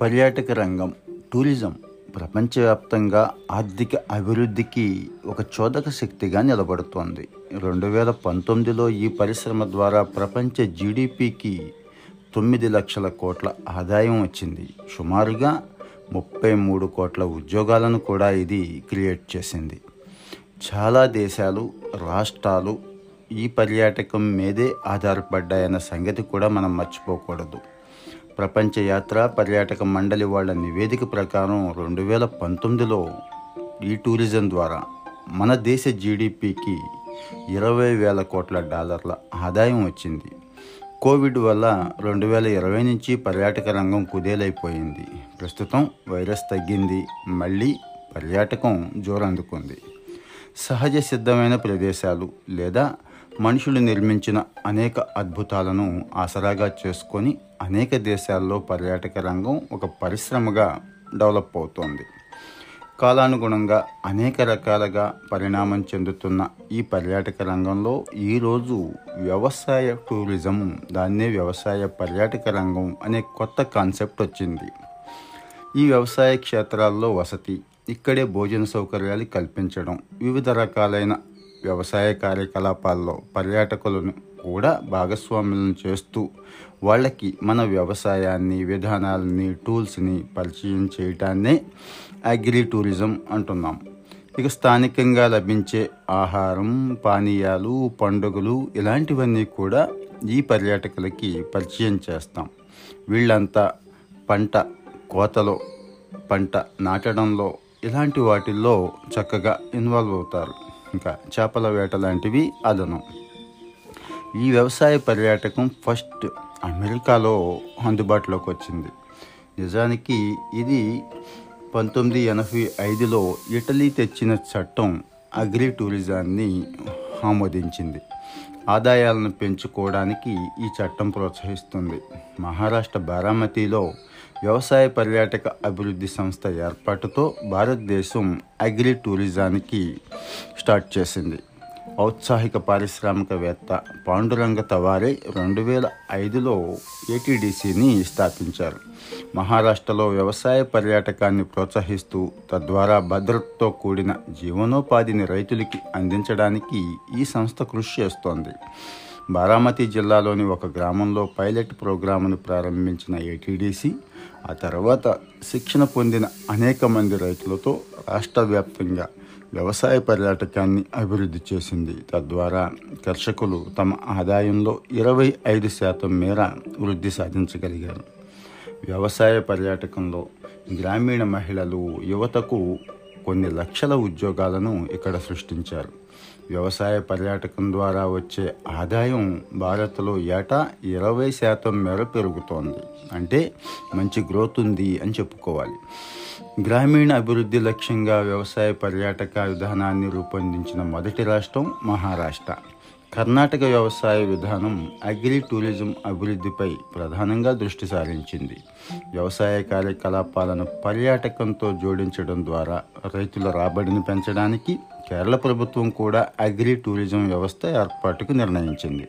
పర్యాటక రంగం టూరిజం ప్రపంచవ్యాప్తంగా ఆర్థిక అభివృద్ధికి ఒక చోదక శక్తిగా నిలబడుతోంది. రెండు వేల పంతొమ్మిదిలో ఈ పరిశ్రమ ద్వారా ప్రపంచ జీడిపికి తొమ్మిది లక్షల కోట్ల ఆదాయం వచ్చింది. సుమారుగా ముప్పై మూడు కోట్ల ఉద్యోగాలను కూడా ఇది క్రియేట్ చేసింది. చాలా దేశాలు రాష్ట్రాలు ఈ పర్యాటకం మీదే ఆధారపడ్డాయన్న సంగతి కూడా మనం మర్చిపోకూడదు. ప్రపంచ యాత్ర పర్యాటక మండలి వాళ్ళ నివేదిక ప్రకారం రెండు వేల పంతొమ్మిదిలో ఈ టూరిజం ద్వారా మన దేశ జీడిపికి ఇరవై వేల కోట్ల డాలర్ల ఆదాయం వచ్చింది. కోవిడ్ వల్ల రెండు వేల ఇరవై నుంచి పర్యాటక రంగం కుదేలైపోయింది. ప్రస్తుతం వైరస్ తగ్గింది. మళ్ళీ పర్యాటకం జోరందుకుంది. సహజ సిద్ధమైన ప్రదేశాలు లేదా మనుషులు నిర్మించిన అనేక అద్భుతాలను ఆసరాగా చేసుకొని అనేక దేశాల్లో పర్యాటక రంగం ఒక పరిశ్రమగా డెవలప్ అవుతోంది. కాలానుగుణంగా అనేక రకాలుగా పరిణామం చెందుతున్న ఈ పర్యాటక రంగంలో ఈరోజు వ్యవసాయ టూరిజం దాన్నే వ్యవసాయ పర్యాటక రంగం అనే కొత్త కాన్సెప్ట్ వచ్చింది. ఈ వ్యవసాయ క్షేత్రాల్లో వసతి ఇక్కడే భోజన సౌకర్యాలు కల్పించడం వివిధ రకాలైన వ్యవసాయ కార్యకలాపాల్లో పర్యాటకులను కూడా భాగస్వాములను చేస్తూ వాళ్ళకి మన వ్యవసాయాన్ని విధానాలని టూల్స్ని పరిచయం చేయటాన్నే అగ్రి టూరిజం అంటున్నాం. ఇక స్థానికంగా లభించే ఆహారం పానీయాలు పండుగలు ఇలాంటివన్నీ కూడా ఈ పర్యాటకులకి పరిచయం చేస్తాం. వీళ్ళంతా పంట కోతలో పంట నాటడంలో ఇలాంటి వాటిల్లో చక్కగా ఇన్వాల్వ్ అవుతారు. ఇంకా చేపల వేట లాంటివి అదనం. ఈ వ్యవసాయ పర్యాటకం ఫస్ట్ అమెరికాలో అందుబాటులోకి వచ్చింది. నిజానికి ఇది పంతొమ్మిది ఎనభై ఐదులో ఇటలీ తెచ్చిన చట్టం అగ్రి టూరిజాన్ని ఆమోదించింది. ఆదాయాలను పెంచుకోవడానికి ఈ చట్టం ప్రోత్సహిస్తుంది. మహారాష్ట్ర బారామతిలో వ్యవసాయ పర్యాటక అభివృద్ధి సంస్థ ఏర్పాటుతో భారతదేశం అగ్రి టూరిజానికి స్టార్ట్ చేసింది. ఔత్సాహిక పారిశ్రామికవేత్త పాండురంగ తవారే రెండు వేల ఐదులో ఏటీడీసీని స్థాపించారు. మహారాష్ట్రలో వ్యవసాయ పర్యాటకాన్ని ప్రోత్సహిస్తూ తద్వారా భద్రతతో కూడిన జీవనోపాధిని రైతులకి అందించడానికి ఈ సంస్థ కృషి చేస్తోంది. బారామతి జిల్లాలోని ఒక గ్రామంలో పైలట్ ప్రోగ్రామును ప్రారంభించిన ఏటీడీసీ ఆ తర్వాత శిక్షణ పొందిన అనేక మంది రైతులతో రాష్ట్ర వ్యాప్తంగా వ్యవసాయ పర్యాటకాన్ని అభివృద్ధి చేసింది. తద్వారా కర్షకులు తమ ఆదాయంలో ఇరవై ఐదు శాతం మేర వృద్ధి సాధించగలిగారు. వ్యవసాయ పర్యాటకంలో గ్రామీణ మహిళలు యువతకు కొన్ని లక్షల ఉద్యోగాలను ఇక్కడ సృష్టించారు. వ్యవసాయ పర్యాటకం ద్వారా వచ్చే ఆదాయం భారత్లో ఏటా ఇరవై శాతం మేర పెరుగుతోంది. అంటే మంచి గ్రోత్ ఉంది అని చెప్పుకోవాలి. గ్రామీణ అభివృద్ధి లక్ష్యంగా వ్యవసాయ పర్యాటక విధానాన్ని రూపొందించిన మొదటి రాష్ట్రం మహారాష్ట్ర. కర్ణాటక వ్యవసాయ విధానం అగ్రి టూరిజం అభివృద్ధిపై ప్రధానంగా దృష్టి సారించింది. వ్యవసాయ కార్యకలాపాలను పర్యాటకంతో జోడించడం ద్వారా రైతుల రాబడిని పెంచడానికి కేరళ ప్రభుత్వం కూడా అగ్రి టూరిజం వ్యవస్థ ఏర్పాటుకు నిర్ణయించింది.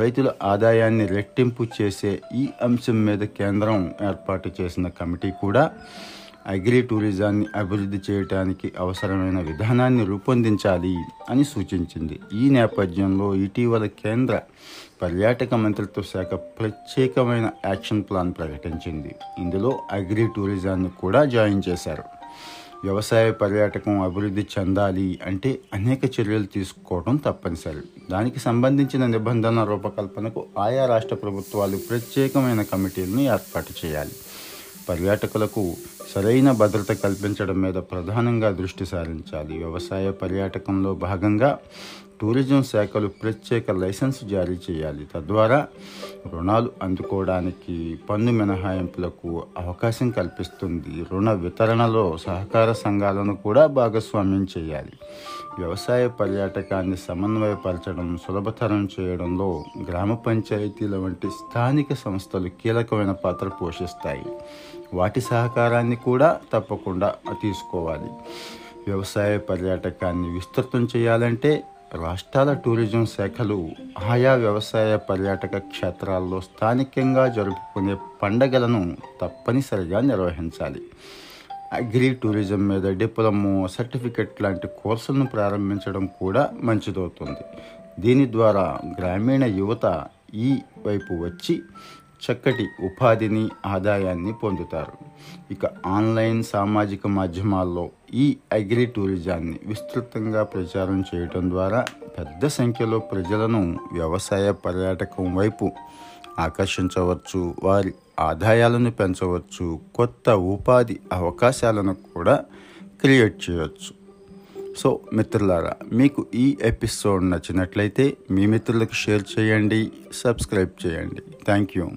రైతుల ఆదాయాన్ని రెట్టింపు చేసే ఈ అంశం మీద కేంద్రం ఏర్పాటు చేసిన కమిటీ కూడా అగ్రి టూరిజాన్ని అభివృద్ధి చేయడానికి అవసరమైన విధానాన్ని రూపొందించాలి అని సూచించింది. ఈ నేపథ్యంలో ఇటీవల కేంద్ర పర్యాటక మంత్రిత్వ శాఖ ప్రత్యేకమైన యాక్షన్ ప్లాన్ ప్రకటించింది. ఇందులో అగ్రి టూరిజాన్ని కూడా జాయిన్ చేశారు. వ్యవసాయ పర్యాటకం అభివృద్ధి చెందాలి అంటే అనేక చర్యలు తీసుకోవడం తప్పనిసరి. దానికి సంబంధించిన నిబంధనల రూపకల్పనకు ఆయా రాష్ట్ర ప్రభుత్వాలు ప్రత్యేకమైన కమిటీలను ఏర్పాటు చేయాలి. పర్యాటకులకు సరైన భద్రత కల్పించడం మీద ప్రధానంగా దృష్టి సారించాలి. వ్యవసాయ పర్యాటకంలో భాగంగా టూరిజం శాఖలు ప్రత్యేక లైసెన్స్ జారీ చేయాలి. తద్వారా రుణాలు అందుకోవడానికి పన్ను మినహాయింపులకు అవకాశం కల్పిస్తుంది. రుణ వితరణలో సహకార సంఘాలను కూడా భాగస్వామ్యం చేయాలి. వ్యవసాయ పర్యాటకాన్ని సమన్వయపరచడం సులభతరం చేయడంలో గ్రామ పంచాయతీల వంటి స్థానిక సంస్థలు కీలకమైన పాత్ర పోషిస్తాయి. వాటి సహకారాన్ని కూడా తప్పకుండా తీసుకోవాలి. వ్యవసాయ పర్యాటకాన్ని విస్తృతం చేయాలంటే రాష్ట్రాల టూరిజం శాఖలు ఆయా వ్యవసాయ పర్యాటక క్షేత్రాల్లో స్థానికంగా జరుపుకునే పండగలను తప్పనిసరిగా నిర్వహించాలి. అగ్రి టూరిజం మీద డిప్లొమో సర్టిఫికెట్ లాంటి కోర్సులను ప్రారంభించడం కూడా మంచిదవుతుంది. దీని ద్వారా గ్రామీణ యువత ఈ వైపు వచ్చి చక్కటి ఉపాధిని ఆదాయాన్ని పొందుతారు. ఇక ఆన్లైన్ సామాజిక మాధ్యమాల్లో ఈ అగ్రి టూరిజాన్ని విస్తృతంగా ప్రచారం చేయటం ద్వారా పెద్ద సంఖ్యలో ప్రజలను వ్యవసాయ పర్యాటకం వైపు ఆకర్షించవచ్చు వారి ఆదాయాలను పెంచవచ్చు కొత్త ఉపాధి అవకాశాలను కూడా క్రియేట్ చేయవచ్చు. సో మిత్రులారా మీకు ఈ ఎపిసోడ్ నచ్చినట్లయితే మీ మిత్రులకు షేర్ చేయండి సబ్స్క్రైబ్ చేయండి. Thank you.